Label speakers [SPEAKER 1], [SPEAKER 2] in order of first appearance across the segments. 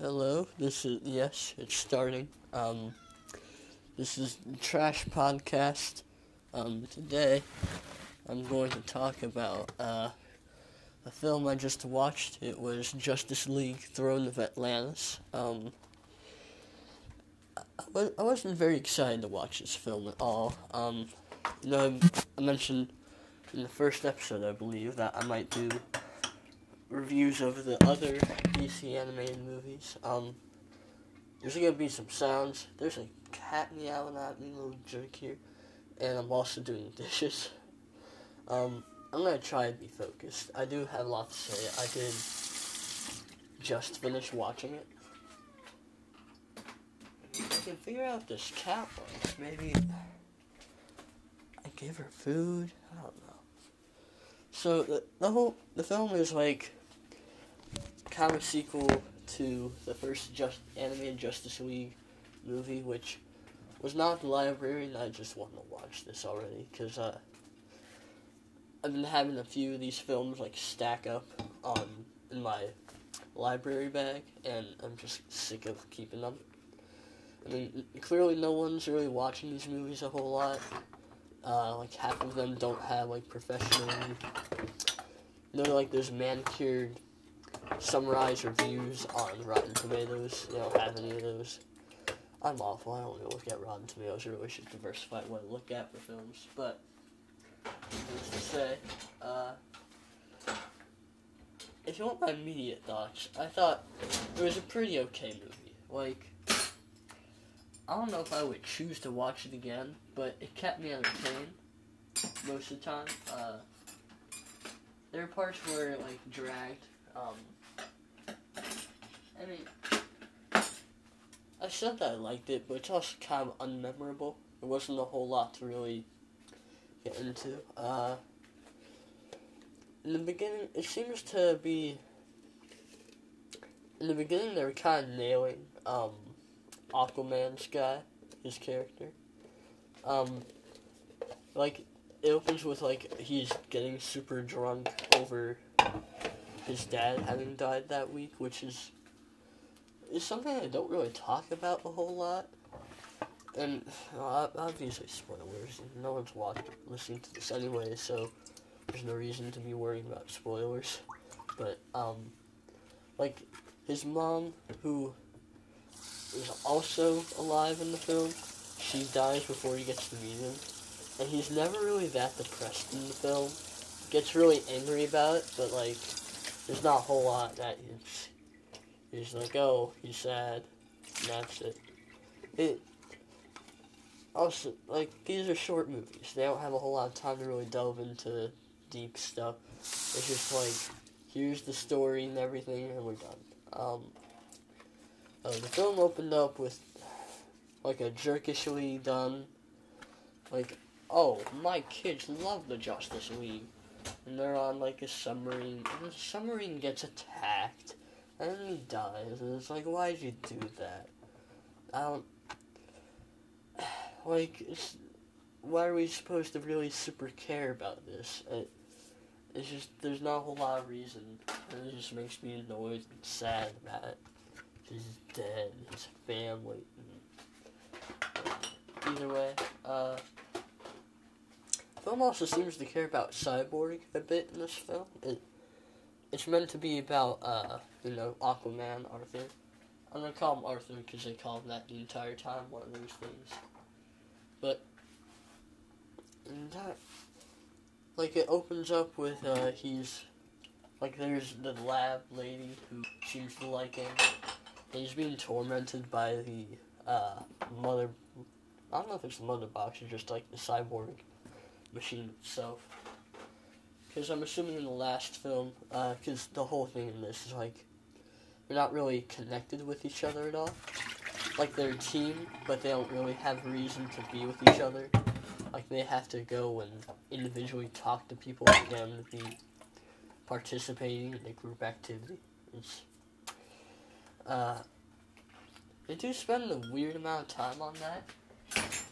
[SPEAKER 1] Hello, this is yes, it's starting. Um, this is the Trash Podcast. Um, today I'm going to talk about uh, a film I just watched. It was Justice League: Throne of Atlantis. Um, I, I wasn't very excited to watch this film at all. Um, you know, I mentioned in the first episode, I believe, that I might do reviews of the other DC animated movies. Um, there's gonna be some sounds. There's a cat meowing at me, a little jerk here, and I'm also doing dishes. Um, I'm gonna try and be focused. I do have a lot to say. I did just finish watching it. I can figure out this cat. Maybe I gave her food. I don't know. So the, the whole the film is like of sequel to the first just animated Justice League movie, which was not the library, and I just want to watch this already because uh, I've been having a few of these films like stack up on in my library bag, and I'm just sick of keeping them. I mean, clearly no one's really watching these movies a whole lot. Uh, like half of them don't have like professional, know, like those manicured summarized reviews on Rotten Tomatoes. They don't have any of those. I'm awful. I don't really look at Rotten Tomatoes. I really should diversify what I look at for films. But, needless to say, uh, if you want my immediate thoughts, I thought it was a pretty okay movie. Like, I don't know if I would choose to watch it again, but it kept me entertained most of the time. Uh, there were parts where it like dragged. Um, I mean, I said that I liked it, but it's also kind of unmemorable. There wasn't a whole lot to really get into. Uh, in the beginning, it seems to be. In the beginning, they were kind of nailing um, Aquaman's guy, his character. Um, like it opens with like he's getting super drunk over his dad having died that week, which is is something I don't really talk about a whole lot. And obviously spoilers. No one's watching, listening to this anyway, so there's no reason to be worrying about spoilers. But um, like his mom, who is also alive in the film, she dies before he gets to meet him, and he's never really that depressed in the film. Gets really angry about it, but like, there's not a whole lot that he's he's like, oh, he's sad, and that's it. It also like these are short movies. They don't have a whole lot of time to really delve into deep stuff. It's just like here's the story and everything, and we're done. Um, uh, the film opened up with like a jerkishly done, like, oh, my kids love the Justice League, and they're on like a submarine, and the submarine gets attacked, and then he dies, and it's like, why'd you do that? I don't, like, why are we supposed to really super care about this? It, it's just, there's not a whole lot of reason, and it just makes me annoyed and sad about it. He's dead, his family. Either way, uh, film also seems to care about Cyborg a bit in this film. It, it's meant to be about, uh, you know, Aquaman, Arthur. I'm gonna call him Arthur because they call him that the entire time, one of those things. But, that, like, it opens up with, uh, he's, like, there's the lab lady who seems to like him. He's being tormented by the uh, mother. I don't know if it's the mother box or just like the cyborg machine itself. Because I'm assuming in the last film, because uh, the whole thing in this is like they're not really connected with each other at all. Like they're a team, but they don't really have reason to be with each other. Like they have to go and individually talk to people for them to be participating in the group activity. It's uh, they do spend a weird amount of time on that.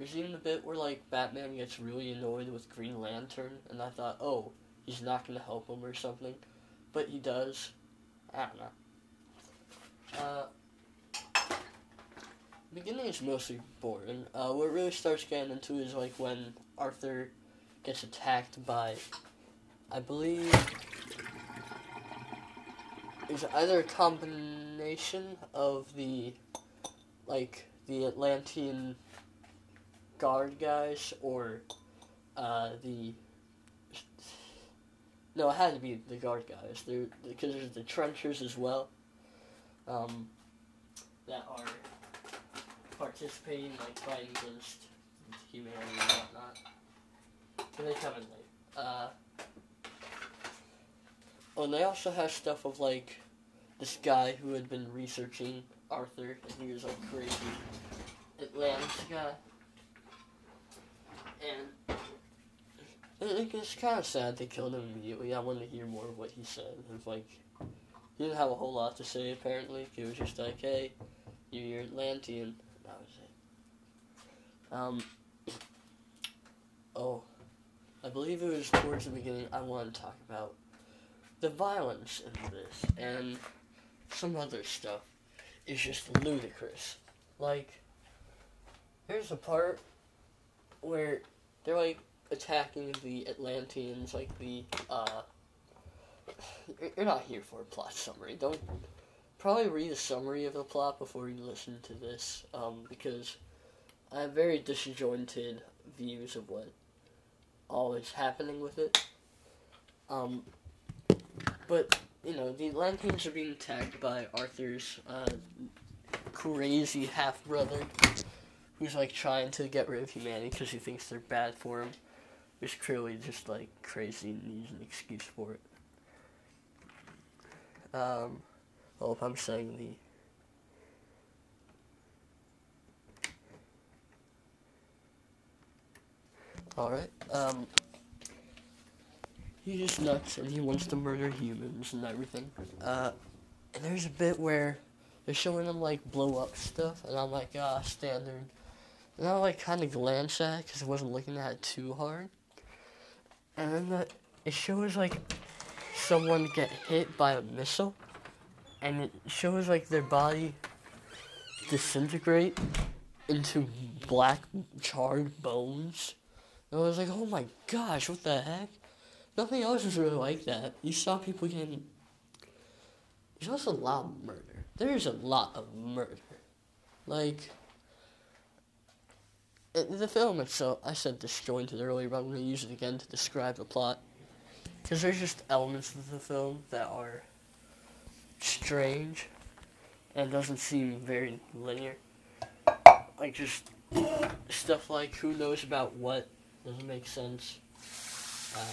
[SPEAKER 1] There's even a bit where like Batman gets really annoyed with Green Lantern, and I thought, oh, he's not gonna help him or something, but he does. I don't know. Uh, beginning is mostly boring. Uh, what really starts getting into is like when Arthur gets attacked by, I believe, it's either a combination of the, like the Atlantean guard guys or uh, the. No, it had to be the guard guys. Because there's the trenchers as well. Um, that are participating, like fighting against humanity and whatnot. But they come in late. Uh, oh, and they also have stuff of like this guy who had been researching Arthur, and he was like crazy Atlantis guy. And it, it's kind of sad they killed him immediately. I wanted to hear more of what he said. It was like he didn't have a whole lot to say apparently. He was just like, "Hey, you're Atlantean." That was it. Um. Oh, I believe it was towards the beginning. I want to talk about the violence in this and some other stuff. Is just ludicrous. Like, there's a part where they're like attacking the Atlanteans, like the uh. You're not here for a plot summary. Don't probably read a summary of the plot before you listen to this, um, because I have very disjointed views of what all is happening with it. Um, but you know, the Atlanteans are being attacked by Arthur's uh, crazy half brother, who's like trying to get rid of humanity because he thinks they're bad for him. Who's clearly just like crazy and needs an excuse for it. Um, well, if I'm saying the Alright, um, he's just nuts and he wants to murder humans and everything. Uh, and there's a bit where they're showing him, like, blow up stuff, and I'm like, ah, standard. And I, like, kind of glance at it because I wasn't looking at it too hard. And then the, it shows, like, someone get hit by a missile, and it shows, like, their body disintegrate into black charred bones. And I was like, oh my gosh, what the heck? Nothing else is really like that. You saw people getting. There's also a lot of murder. There's a lot of murder. Like. The film itself, I said disjointed earlier, but I'm going to use it again to describe the plot. Because there's just elements of the film that are strange and doesn't seem very linear. Like, just stuff like who knows about what doesn't make sense. Uh,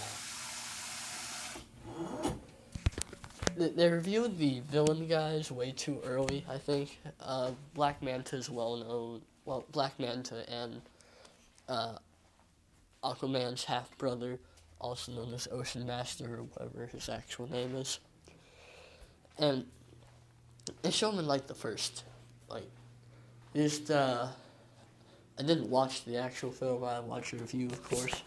[SPEAKER 1] they, they revealed the villain guys way too early, I think. Uh, Black Manta is well known. Well, Black Manta and uh, Aquaman's half brother, also known as Ocean Master or whatever his actual name is. And they show him in like the first, like, just uh, I didn't watch the actual film. I watched a review, of course,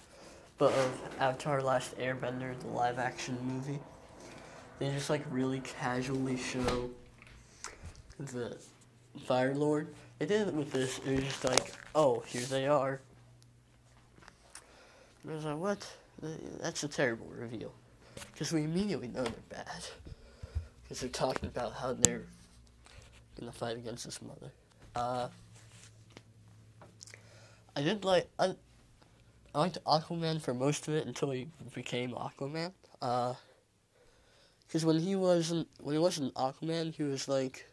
[SPEAKER 1] but of Avatar: Last Airbender, the live-action movie. They just like really casually show the Fire Lord. They did it with this. It was just like, oh, here they are. And I was like, what? That's a terrible reveal. Because we immediately know they're bad. Because they're talking about how they're gonna fight against this mother. Uh, I did like I, I liked Aquaman for most of it until he became Aquaman. Uh, because when he wasn't when he wasn't Aquaman, he was like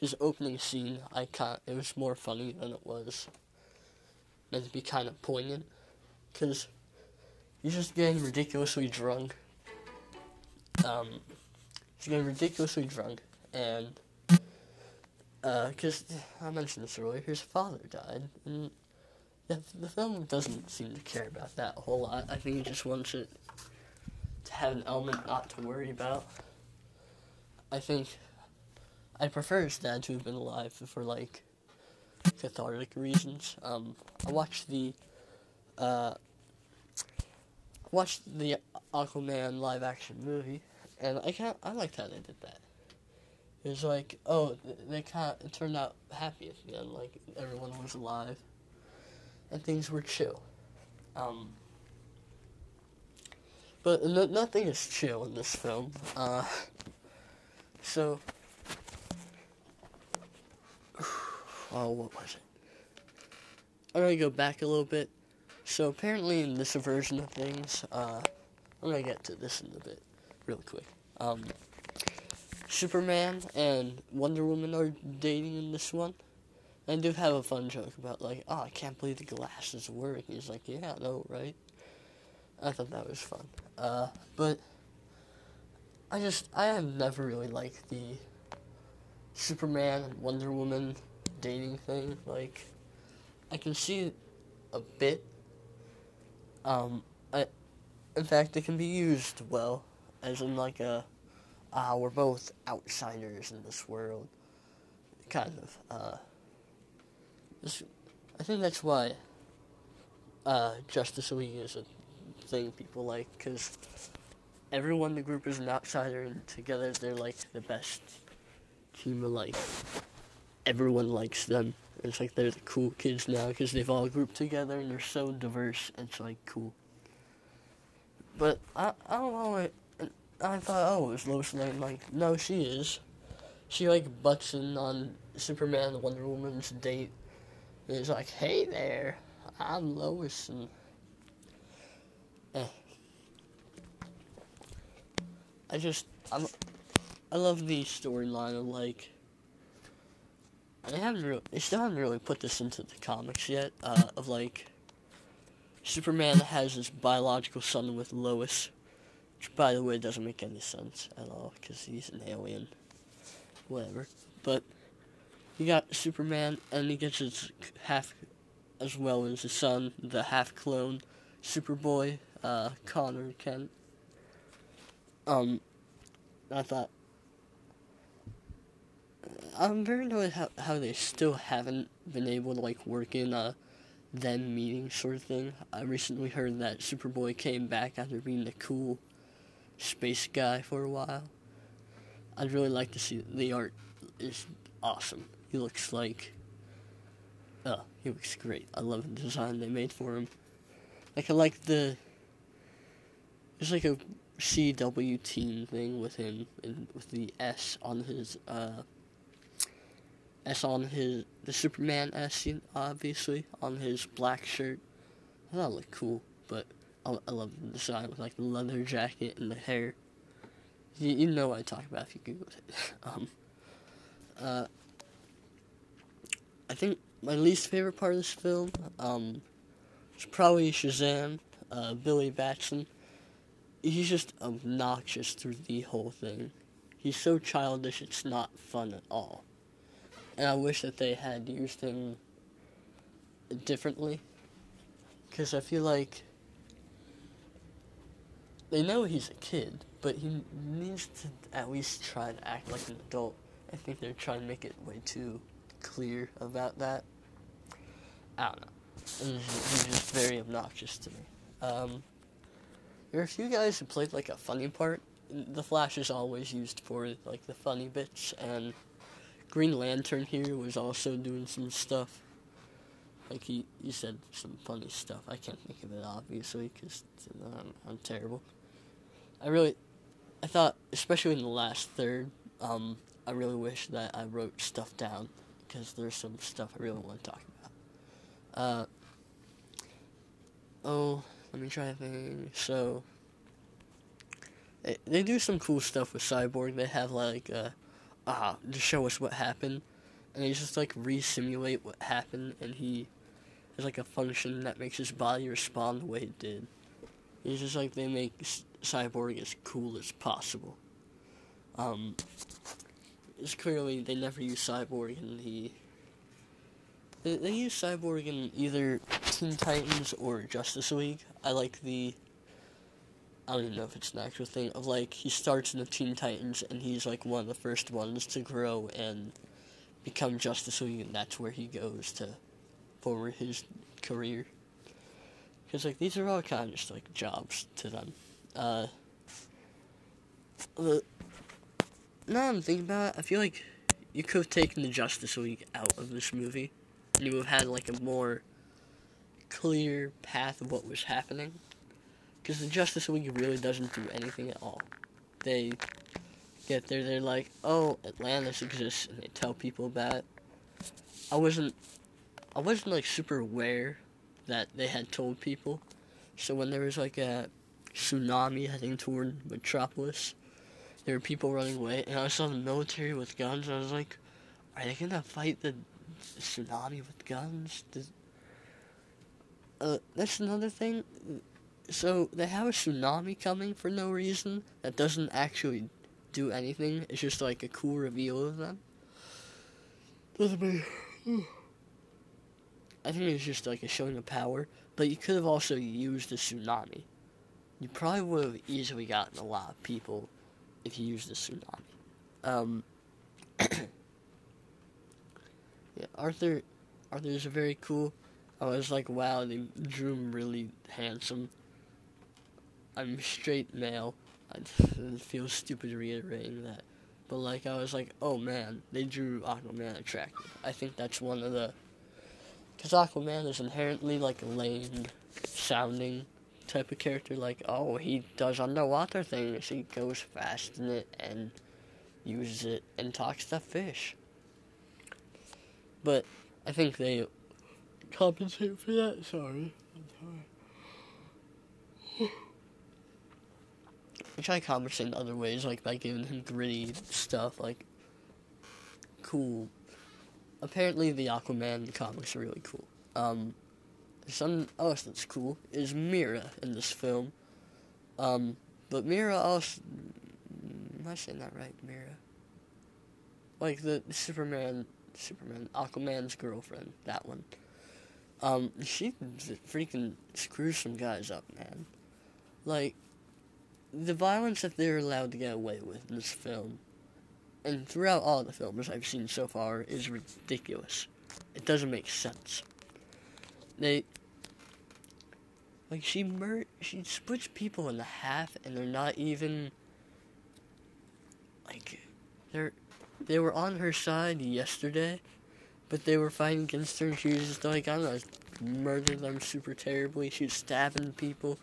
[SPEAKER 1] his opening scene. I can't. It was more funny than it was meant to be kind of poignant. Because he's just getting ridiculously drunk. Um, he's getting ridiculously drunk, and because uh, I mentioned this earlier, his father died, and the, the film doesn't seem to care about that a whole lot. I think he just wants it to have an element not to worry about. I think I prefer his dad to have been alive for like cathartic reasons. Um, I watched the uh, watched the Aquaman live action movie, and I kind I liked how they did that. it was like, oh, they kind of turned out happy at the end. Like everyone was alive, and things were chill. Um, but no, nothing is chill in this film. Uh, so, oh, what was it? I'm gonna go back a little bit. So apparently, in this version of things, uh, I'm gonna get to this in a bit, real quick. Um, Superman and Wonder Woman are dating in this one. I do have a fun joke about like, oh, I can't believe the glasses work. He's like, yeah, know, right? I thought that was fun. Uh, but I just I have never really liked the Superman and Wonder Woman dating thing. Like, I can see a bit. Um, I, in fact, it can be used well, as in like a, ah, uh, we're both outsiders in this world, kind of. Uh, this, I think that's why uh, Justice League is a thing people like, because everyone in the group is an outsider, and together they're like the best team of like everyone likes them. It's like they're the cool kids now because they've all grouped together and they're so diverse. It's like cool. But I I don't know. I, I thought oh was Lois Lane. Like no, she is. She like butts in on Superman and Wonder Woman's date. And it's like hey there, I'm Lois and. Eh. I just I'm I love the storyline of like they haven't really, they still haven't really put this into the comics yet. Uh, of like, Superman has his biological son with Lois, which by the way doesn't make any sense at all because he's an alien. Whatever, but you got Superman, and he gets his half, as well as his son, the half clone, Superboy, uh, Connor Kent. Um, I thought I'm very annoyed how, how they still haven't been able to like work in a them meeting sort of thing. I recently heard that Superboy came back after being the cool space guy for a while. I'd really like to see the art is awesome. He looks like oh, he looks great. I love the design they made for him. Like I like the there's like a CW team thing with him and with the S on his uh S on his the Superman S, obviously on his black shirt. That looked cool, but I, I love the design with like the leather jacket and the hair. You, you know what I talk about if you Google it. um, uh, I think my least favorite part of this film um, is probably Shazam, uh, Billy Batson. He's just obnoxious through the whole thing. He's so childish, it's not fun at all. And I wish that they had used him differently. Because I feel like they know he's a kid, but he needs to at least try to act like an adult. I think they're trying to make it way too clear about that. I don't know. He's just very obnoxious to me. Um, there are a few guys who played like a funny part. The Flash is always used for like the funny bits, and Green Lantern here was also doing some stuff. Like he, he said some funny stuff. I can't think of it obviously because I'm, I'm terrible. I really, I thought, especially in the last third, um, I really wish that I wrote stuff down because there's some stuff I really want to talk about. Uh, oh, let me try a thing. So, they, they do some cool stuff with Cyborg. They have like, uh, uh, to show us what happened, and he just like re-simulate what happened, and he has like a function that makes his body respond the way it did. He's just like they make Cyborg as cool as possible. Um, it's clearly they never use Cyborg in the. They, they use Cyborg in either Teen Titans or Justice League. I like the I don't even know if it's an actual thing of like he starts in the Teen Titans and he's like one of the first ones to grow and become Justice League and that's where he goes to forward his career. Because like these are all kind of just like jobs to them. Uh, now I'm thinking about it, I feel like you could have taken the Justice League out of this movie, and you would have had like a more clear path of what was happening. Because the Justice League really doesn't do anything at all. They get there, they're like, oh, Atlantis exists, and they tell people about it. I wasn't, I wasn't like super aware that they had told people. So when there was like a tsunami heading toward Metropolis, there were people running away, and I saw the military with guns. I was like, are they gonna fight the tsunami with guns? Does... Uh, that's another thing. So they have a tsunami coming for no reason that doesn't actually do anything. It's just like a cool reveal of them. Doesn't be. I think it's just like a showing of power, but you could have also used the tsunami. You probably would have easily gotten a lot of people if you used the tsunami. Um, yeah, Arthur, Arthur is very cool. I was like, wow, they drew him really handsome. I'm straight male. I feel stupid reiterating that. But like I was like, oh man, they drew Aquaman attractive. I think that's one of the because Aquaman is inherently like a lame sounding type of character. Like, oh, he does underwater things. He goes fast in it and uses it and talks to fish. But I think they compensate for that. Sorry. I try to compensate in other ways, like by giving him gritty stuff, like cool. Apparently, the Aquaman comics are really cool. Um, something else that's cool is Mera in this film. Um, but Mera also. Am I saying that right? Mera? Like the Superman, Superman, Aquaman's girlfriend, that one. Um, she freaking screws some guys up, man. Like, the violence that they're allowed to get away with in this film, and throughout all the films I've seen so far, is ridiculous. It doesn't make sense. They like she mur she splits people in half, and they're not even like they're they were on her side yesterday, but they were fighting against her, and she was just like I don't know, murder them super terribly. She was stabbing people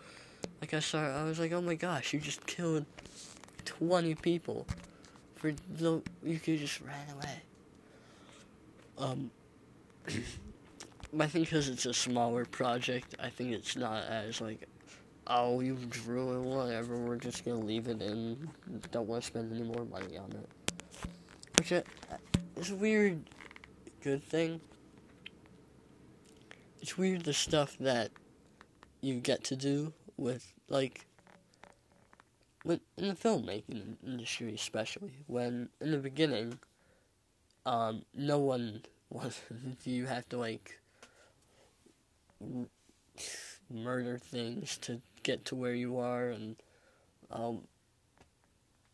[SPEAKER 1] like I saw, I was like, oh my gosh, you just killed 20 people for the, you could just ran away. Um, I think because it's a smaller project, I think it's not as like, oh, you drew it, whatever, we're just gonna leave it in, don't want to spend any more money on it. Which is a weird, good thing. It's weird the stuff that you get to do with like with in the filmmaking industry especially when in the beginning um no one was you have to like murder things to get to where you are and um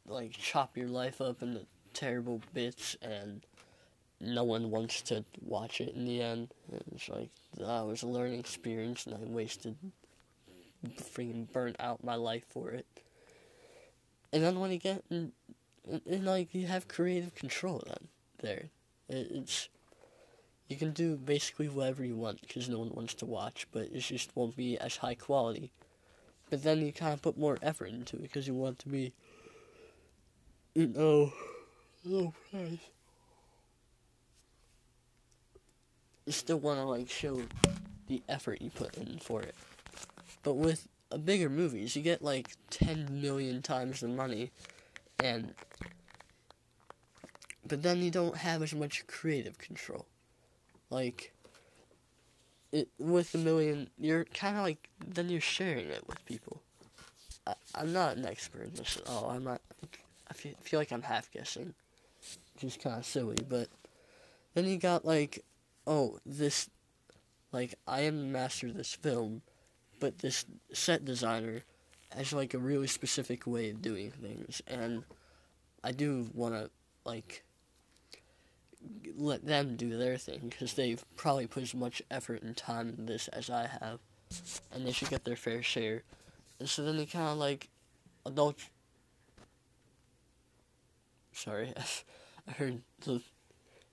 [SPEAKER 1] like chop your life up into terrible bits and no one wants to watch it in the end. It's like that was a learning experience and I wasted freaking burnt out my life for it. And then when you get, and, and like, you have creative control then, there. It, it's, you can do basically whatever you want because no one wants to watch, but it just won't be as high quality. But then you kind of put more effort into it because you want to be, you know, oh Christ. You still want to like show the effort you put in for it. But with a bigger movies, you get like 10 million times the money, and but then you don't have as much creative control. Like it with a million, you're kind of like then you're sharing it with people. I, am not an expert in this at all. I'm not. I feel, feel like I'm half guessing, which is kind of silly. But then you got like, oh, this, like I am the master of this film but this set designer has like a really specific way of doing things, and I do want to like let them do their thing because they've probably put as much effort and time in this as I have, and they should get their fair share. And so then they kind of like adult. sorry, I heard the.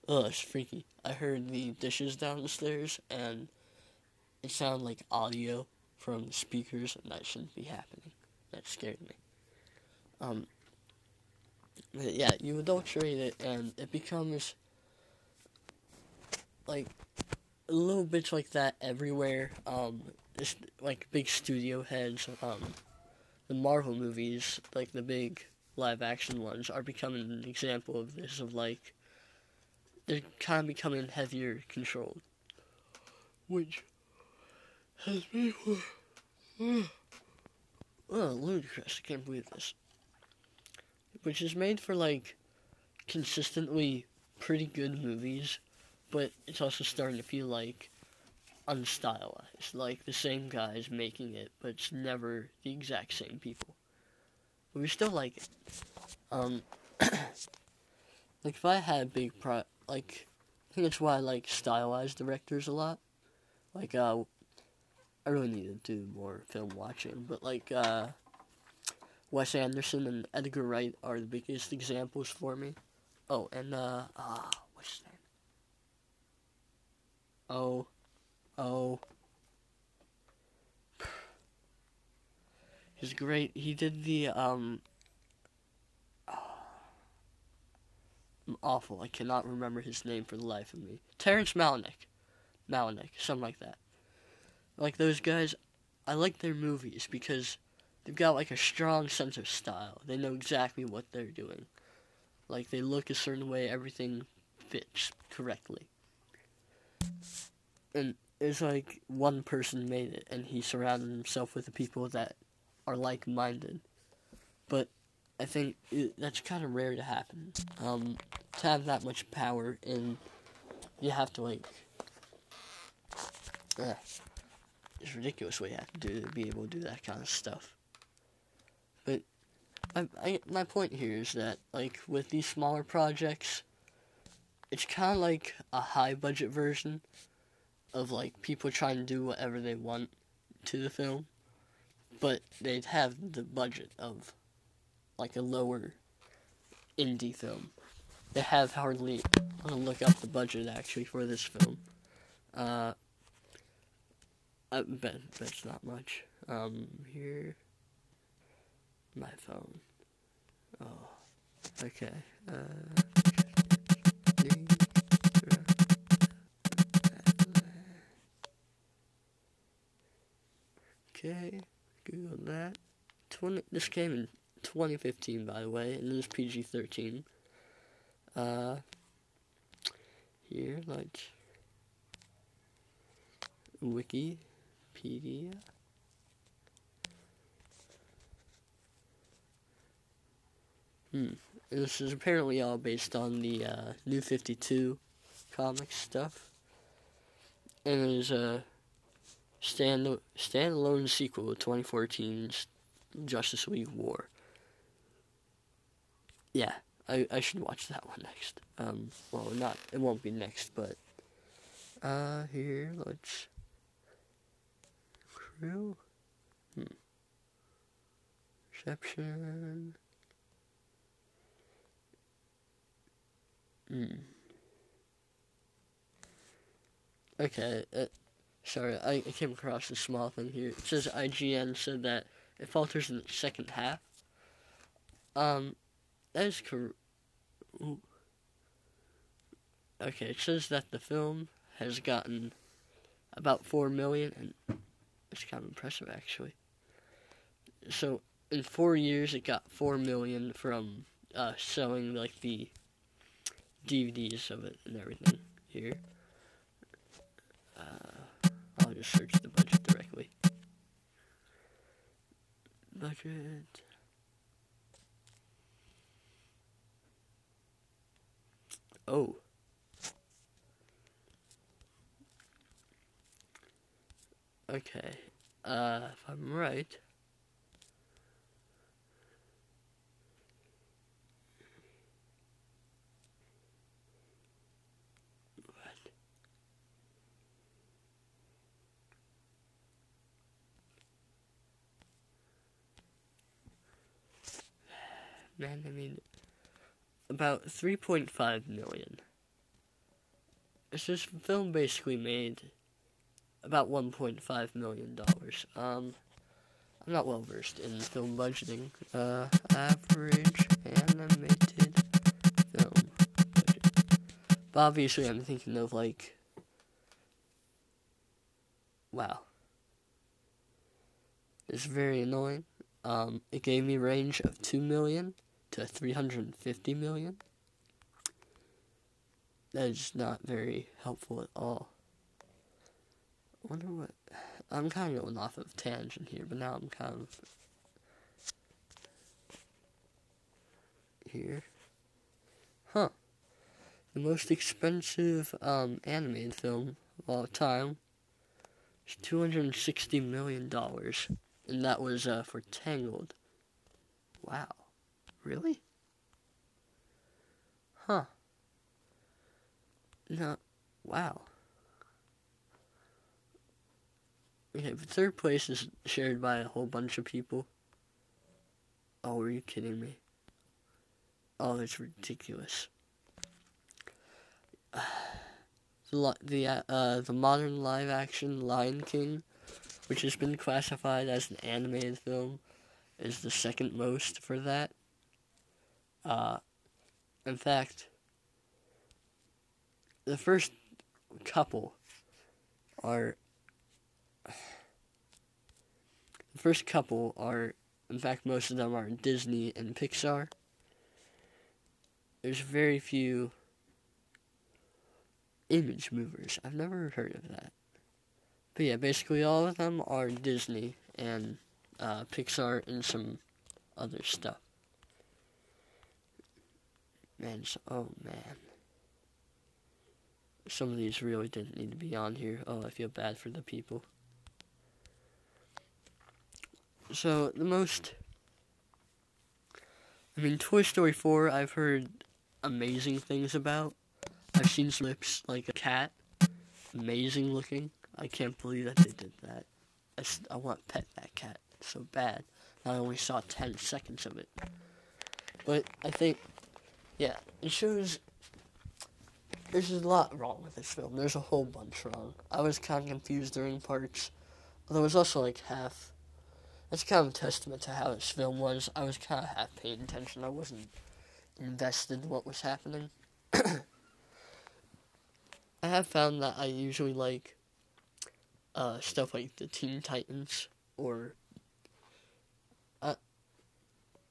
[SPEAKER 1] Oh, it's freaky. I heard the dishes downstairs, and it sounded like audio from speakers, and that shouldn't be happening. That scared me. Um, yeah, you adulterate it, and it becomes like a little bits like that everywhere. Um, just like big studio heads. Um, the Marvel movies, like the big live action ones, are becoming an example of this. Of like, they're kind of becoming heavier controlled, which has me. Oh, ludicrous! I can't believe this. Which is made for like consistently pretty good movies, but it's also starting to feel like unstylized. Like the same guys making it, but it's never the exact same people. But we still like it. Um, like if I had a big pro, like I think that's why I like stylized directors a lot. Like uh, I really need to do more film watching, but like uh, Wes Anderson and Edgar Wright are the biggest examples for me. Oh, and uh, ah, what's his name? Oh, oh. He's great. He did the um. I'm awful. I cannot remember his name for the life of me. Terrence Malick, Malick, something like that. Like those guys, I like their movies because they've got like a strong sense of style. They know exactly what they're doing. Like they look a certain way, everything fits correctly. And it's like one person made it, and he surrounded himself with the people that are like-minded. But I think it, that's kind of rare to happen. Um, to have that much power, and you have to like. Uh, it's ridiculous what you have to do to be able to do that kind of stuff. But I, I, my point here is that, like, with these smaller projects, it's kind of like a high budget version of, like, people trying to do whatever they want to the film, but they'd have the budget of, like, a lower indie film. They have hardly. I'm gonna look up the budget actually for this film. Uh, I bet that's not much. Um, here, my phone. Oh, okay. Uh, okay, Google that. Twenty. This came in 2015, by the way, and it is PG-13. Uh, here, like wiki Wikipedia. Hmm. This is apparently all based on the uh, New 52 comic stuff. And it is a stand standalone sequel to 2014's Justice League War. Yeah, I, I should watch that one next. Um, well, not, it won't be next, but, uh, here, let's True. Hmm. Perception. Hmm. Okay, uh, sorry, I, I came across a small thing here. It says IGN said that it falters in the second half. Um, that is correct. Okay, it says that the film has gotten about 4 million and it's kind of impressive, actually. So in four years, it got four million from uh, selling like the DVDs of it and everything. Here, uh, I'll just search the budget directly. Budget. Oh. Okay. Uh, if I'm right. What? Man, I mean, about 3.5 million. This film basically made about 1.5 million dollars. Um, I'm not well versed in film budgeting. Uh, average animated film budget. But obviously, I'm thinking of like, wow, it's very annoying. Um, it gave me range of two million to 350 million. That is not very helpful at all. Wonder what. I'm kind of going off of tangent here, but now I'm kind of. Here. Huh. The most expensive um, animated film of all time is $260 million. And that was uh, for Tangled. Wow. Really? Huh. No. Wow. Okay, but third place is shared by a whole bunch of people. Oh, are you kidding me? Oh, it's ridiculous. the the uh, the modern live action Lion King, which has been classified as an animated film, is the second most for that. Uh, in fact, the first couple are the first couple are in fact most of them are Disney and Pixar. There's very few ImageMovers. I've never heard of that. But yeah, basically all of them are Disney and uh, Pixar and some other stuff. Man, so, oh man. Some of these really didn't need to be on here. Oh, I feel bad for the people. So, the most. I mean, Toy Story 4, I've heard amazing things about. I've seen slips like a cat. Amazing looking. I can't believe that they did that. I, want to pet that cat so bad. I only saw 10 seconds of it. But I think yeah, it shows. There's a lot wrong with this film. There's a whole bunch wrong. I was kind of confused during parts. There was also like half. That's kind of a testament to how this film was. I was kind of half paying attention. I wasn't invested in what was happening. I have found that I usually like uh, stuff like the Teen Titans or uh,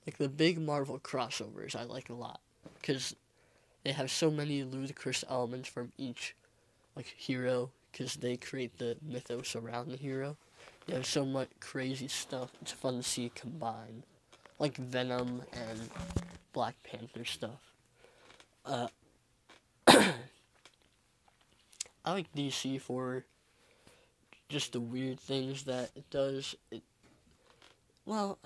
[SPEAKER 1] like the big Marvel crossovers. I like a lot because they have so many ludicrous elements from each like hero because they create the mythos around the hero. Have so much crazy stuff. It's fun to see combined, like Venom and Black Panther stuff. Uh, I like DC for just the weird things that it does. It well,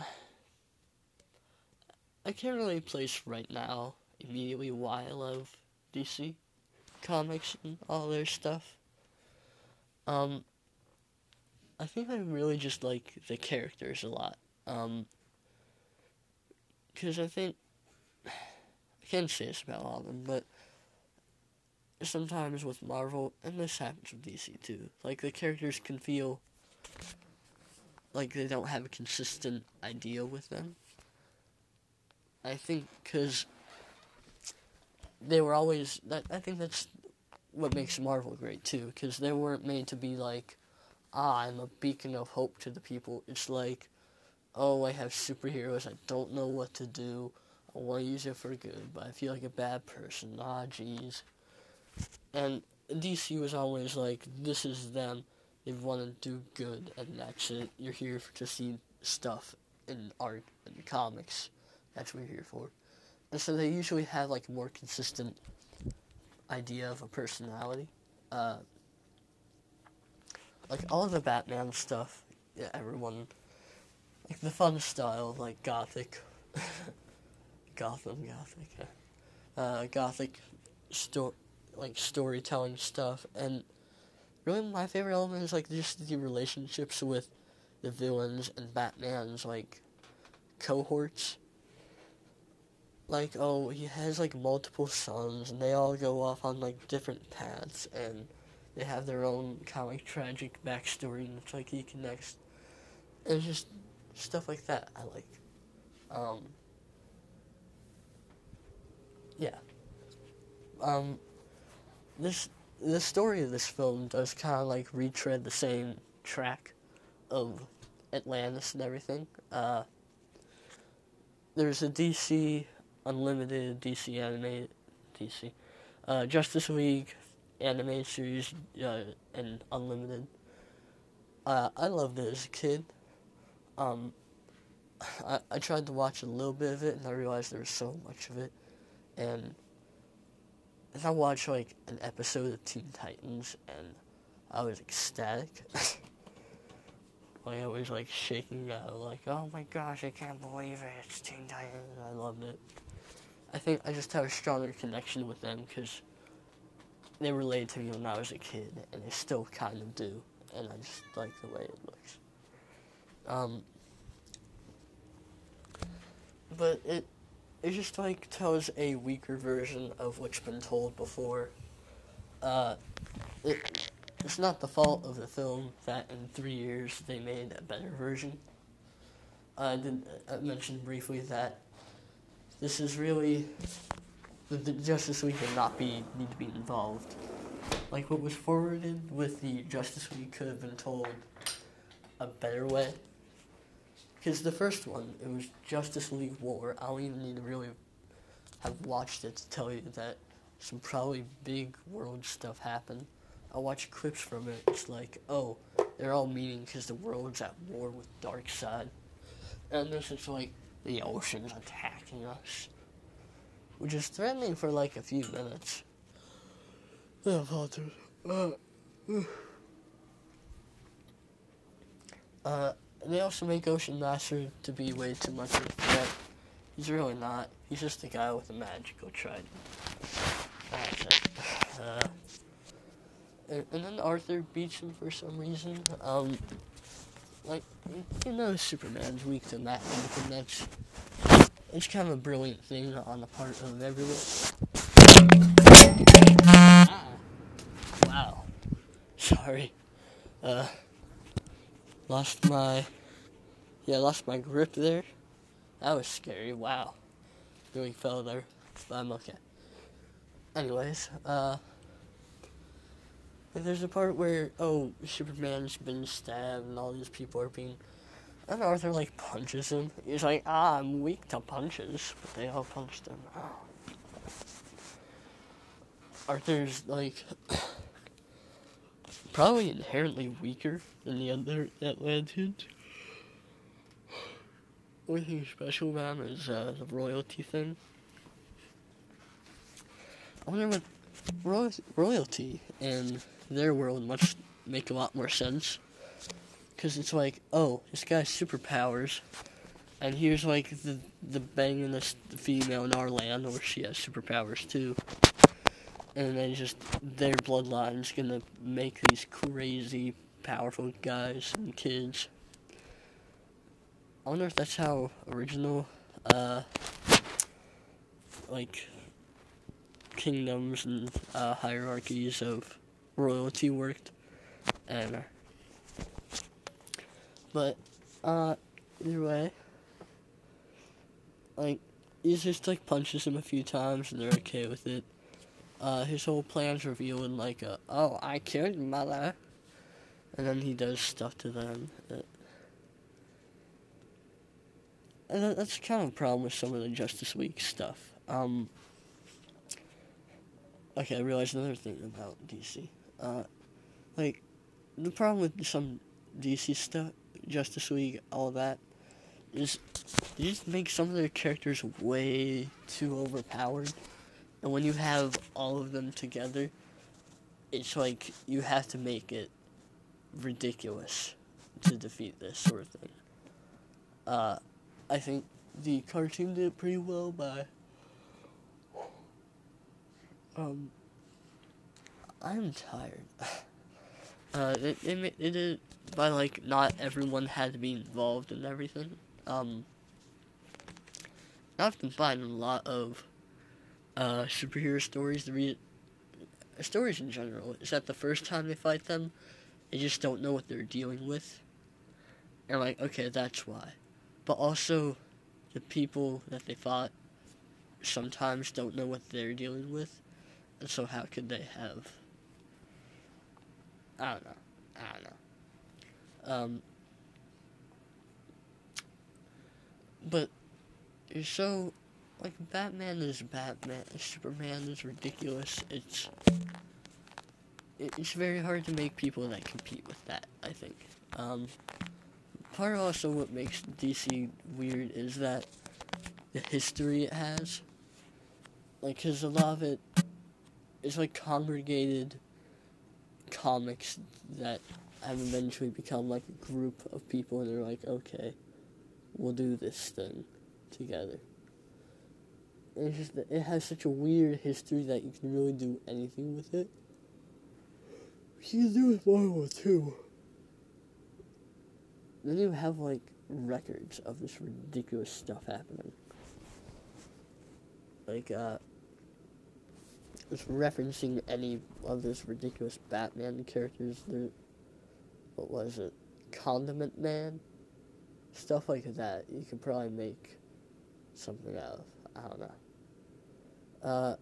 [SPEAKER 1] I can't really place right now immediately why I love DC comics and all their stuff. Um, I think I really just like the characters a lot. Um, because I think I can't say this about all of them, but sometimes with Marvel, and this happens with DC too, like the characters can feel like they don't have a consistent idea with them. I think because they were always that I think that's what makes Marvel great too because they weren't made to be like I'm a beacon of hope to the people. It's like oh I have superheroes. I don't know what to do. I want to use it for good but I feel like a bad person. Ah jeez. And DC was always like this is them. They want to do good and that's it. You're here to see stuff in art and comics. That's what you're here for. And so they usually have like a more consistent idea of a personality. Uh, like all the Batman stuff, yeah, everyone like the fun style, like gothic, Gotham, gothic, uh, gothic, sto- like storytelling stuff, and really my favorite element is like just the relationships with the villains and Batman's like cohorts. Like oh he has like multiple sons and they all go off on like different paths and they have their own kind of like tragic backstory and it's like he connects and just stuff like that I like. Um, yeah. Um, this the story of this film does kind of like retread the same track of Atlantis and everything. Uh, there's a DC Unlimited, DC animated, DC, uh, Justice League animated series, uh, and Unlimited. Uh, I loved it as a kid. Um, I, I tried to watch a little bit of it, and I realized there was so much of it. And, and I watched, like, an episode of Teen Titans, and I was ecstatic. like, I was, like, shaking out, like, oh my gosh, I can't believe it, it's Teen Titans, I loved it. I think I just have a stronger connection with them, because they related to me when I was a kid, and they still kind of do, and I just like the way it looks. Um, but it it just like tells a weaker version of what's been told before. Uh, it it's not the fault of the film that in three years they made a better version. I did I mentioned briefly that this is really the, the Justice League did not be need to be involved. Like what was forwarded with the Justice League could have been told a better way. Because the first one, it was Justice League War. I don't even need to really have watched it to tell you that some probably big world stuff happened. I watched clips from it. It's like, oh, they're all meeting because the world's at war with Darkseid. And this is like the ocean's attacking us. Which is threatening for like a few minutes. Uh, uh, they also make Ocean Master to be way too much of a threat. He's really not. He's just a guy with a magical trident. Uh, and, and, then Arthur beats him for some reason. Um, like, you know Superman's weak to that, and that's, it's kind of a brilliant thing on the part of everyone. Ah. Wow. Sorry. Uh, Lost my, yeah, lost my grip there. That was scary. Wow, really fell there, but I'm okay. Anyways, uh, there's a part where oh Superman's been stabbed and all these people are being, and Arthur like punches him. He's like, ah, I'm weak to punches, but they all punched him. Arthur's like. probably inherently weaker than the other Atlanteans. Only thing special about him is uh, the royalty thing. I wonder what roy- royalty in their world must make a lot more sense. Because it's like, oh, this guy's superpowers, and here's like the the banging this female in our land where she has superpowers too and then just their bloodline's gonna make these crazy powerful guys and kids. I wonder if that's how original, uh, like, kingdoms and uh, hierarchies of royalty worked. And, but, uh, either way, like, he just, like, punches him a few times and they're okay with it uh, his whole plan's revealed like a, oh, I killed mother. And then he does stuff to them. And that's kind of a problem with some of the Justice League stuff. Um, okay, I realized another thing about DC. Uh, like, the problem with some DC stuff, Justice League, all that, is they just make some of their characters way too overpowered. And when you have all of them together, it's like you have to make it ridiculous to defeat this sort of thing. Uh, I think the cartoon did pretty well by. Um, I'm tired. uh, it, it, it did by like not everyone had to be involved in everything. Um, I've been finding a lot of uh, superhero stories to read. Stories in general is that the first time they fight them, they just don't know what they're dealing with. And like, okay, that's why. But also, the people that they fought sometimes don't know what they're dealing with, and so how could they have? I don't know. I don't know. Um, but so like Batman is Batman, Superman is ridiculous. It's it's very hard to make people that compete with that. I think. Um, part of also what makes DC weird is that the history it has. Like, cause a lot of it is like congregated comics that have eventually become like a group of people, and they're like, okay, we'll do this thing together. And it's just it has such a weird history that you can really do anything with it. You can do it with Marvel too. Then you have like records of this ridiculous stuff happening. Like uh just referencing any of this ridiculous Batman characters there what was it? Condiment Man? Stuff like that you could probably make something out of. I don't know. Uh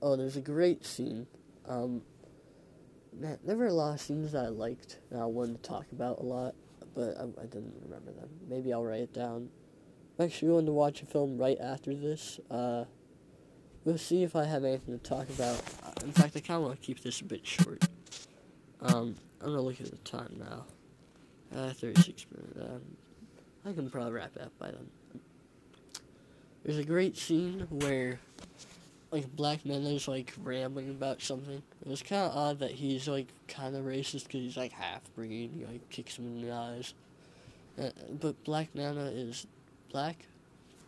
[SPEAKER 1] oh there's a great scene. Um man, there were a lot of scenes that I liked that I wanted to talk about a lot, but I, I didn't remember them. Maybe I'll write it down. I'm actually going to watch a film right after this. Uh, we'll see if I have anything to talk about. Uh, in fact, I kind of want to keep this a bit short. Um, I'm to look at the time now. Uh, 36 minutes. Um, I can probably wrap up by then. There's a great scene where like Black Manta's like rambling about something. It was kind of odd that he's like kind of racist because he's like half breed. He like kicks him in the eyes. Uh, but Black Manta is black,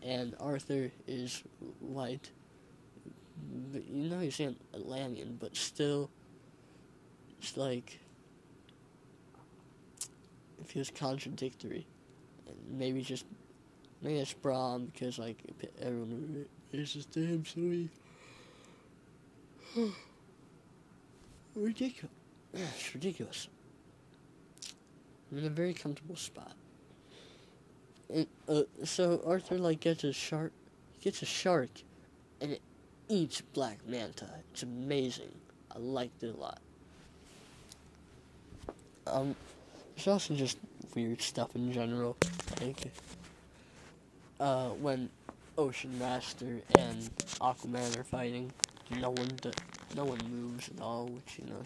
[SPEAKER 1] and Arthur is white. But, you know he's an Atlantean, but still, it's like it feels contradictory. And maybe just maybe it's Braun because like everyone is just damn sweet. ridiculous. It's ridiculous. I'm in a very comfortable spot. And, uh, so Arthur like gets a shark, gets a shark, and it eats Black Manta. It's amazing. I liked it a lot. Um, there's also just weird stuff in general, like uh, when Ocean Master and Aquaman are fighting no one do, no one moves at all, which you know,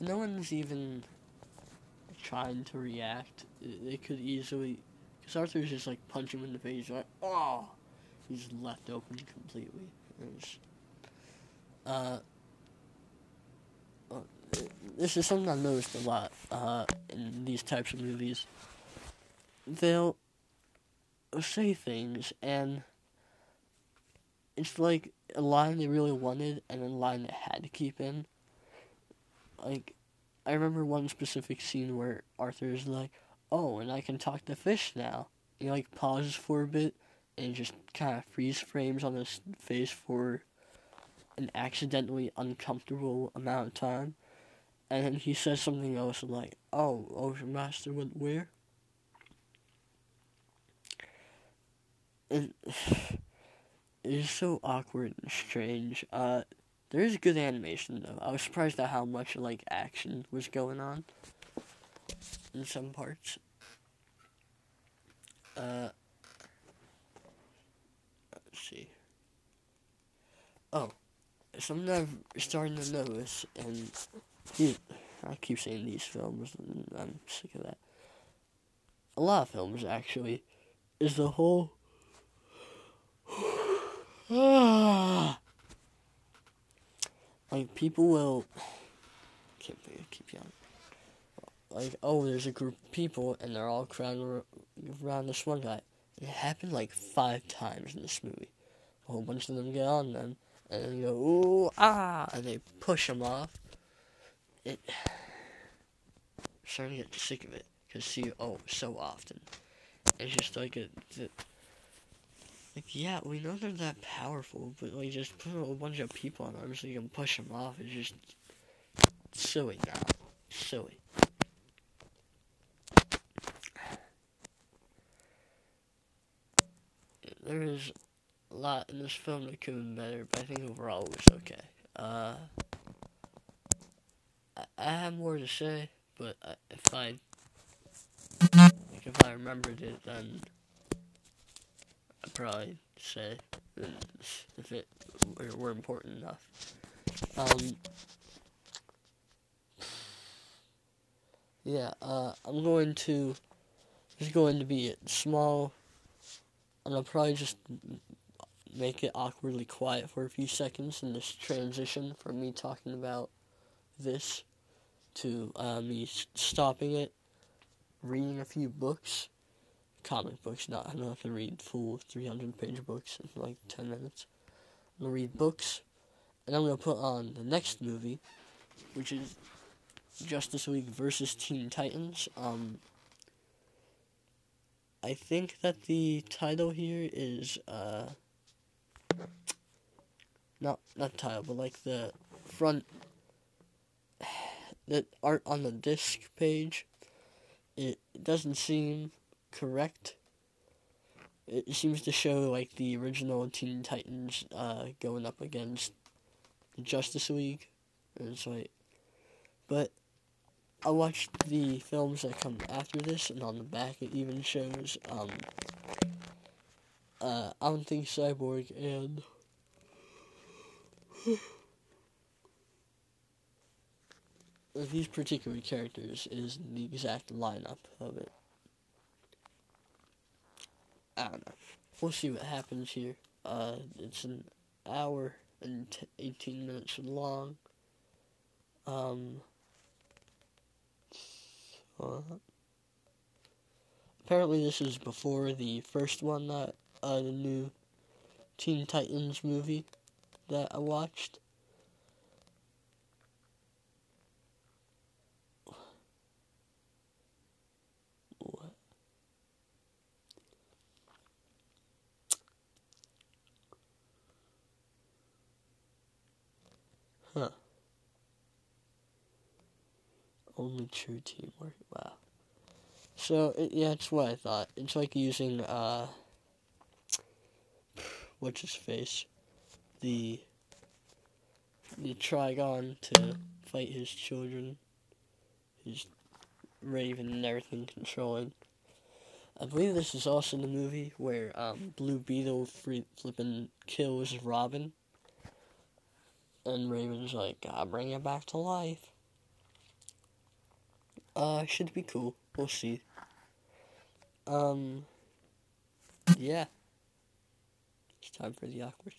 [SPEAKER 1] no one's even trying to react. They could easily, because Arthur's just like punch him in the face, like oh, he's left open completely. Uh, uh, this is something I've noticed a lot uh, in these types of movies. They'll say things and it's like a line they really wanted and a line they had to keep in. Like, I remember one specific scene where Arthur is like, "Oh, and I can talk to fish now." He like pauses for a bit and just kind of freeze frames on his face for an accidentally uncomfortable amount of time, and then he says something else like, "Oh, Ocean Master went where?" And it is so awkward and strange. Uh, there is good animation though. I was surprised at how much like action was going on in some parts. Uh, let's see. Oh, something I'm starting to notice, and I keep saying these films, I'm sick of that. A lot of films actually is the whole like people will can't keep yelling. Like, oh, there's a group of people and they're all crowding around this one guy. It happened like five times in this movie. A whole bunch of them get on them and then go, ooh, ah, and they push them off. It. I'm starting to get sick of it because see, oh, so often. It's just like a, Like, yeah, we know they're that powerful, but like, just put a bunch of people on them so you can push them off is just silly now. Silly. There is a lot in this film that could have been better, but I think overall it was okay. Uh, I, I have more to say, but I, if I like if I remembered it, then I'd probably say if it were important enough. Um, yeah, uh, I'm going to. It's going to be small, and I'll probably just make it awkwardly quiet for a few seconds in this transition from me talking about this to uh, me stopping it, reading a few books, comic books. Not I'm not going to read full 300 page books in like 10 minutes. I'm gonna read books, and I'm gonna put on the next movie, which is Justice League versus Teen Titans. Um, I think that the title here is uh, not not title, but like the front the art on the disc page. It doesn't seem correct. It seems to show like the original Teen Titans uh, going up against the Justice League. And it's like, but I watched the films that come after this, and on the back it even shows um, uh, I don't think Cyborg and these particular characters is the exact lineup of it. I don't know. We'll see what happens here. Uh, it's an hour and t- 18 minutes long. Um, uh, apparently, this is before the first one that uh, the new Teen Titans movie that I watched. Huh. Only true teamwork. Wow. So it, yeah, that's what I thought. It's like using uh, what's his face, the the Trigon to fight his children, his Raven and everything controlling. I believe this is also the movie where um, Blue Beetle free, flipping kills Robin. And Raven's like, I'll bring it back to life. Uh, should be cool. We'll see. Um, yeah. It's time for the awkward.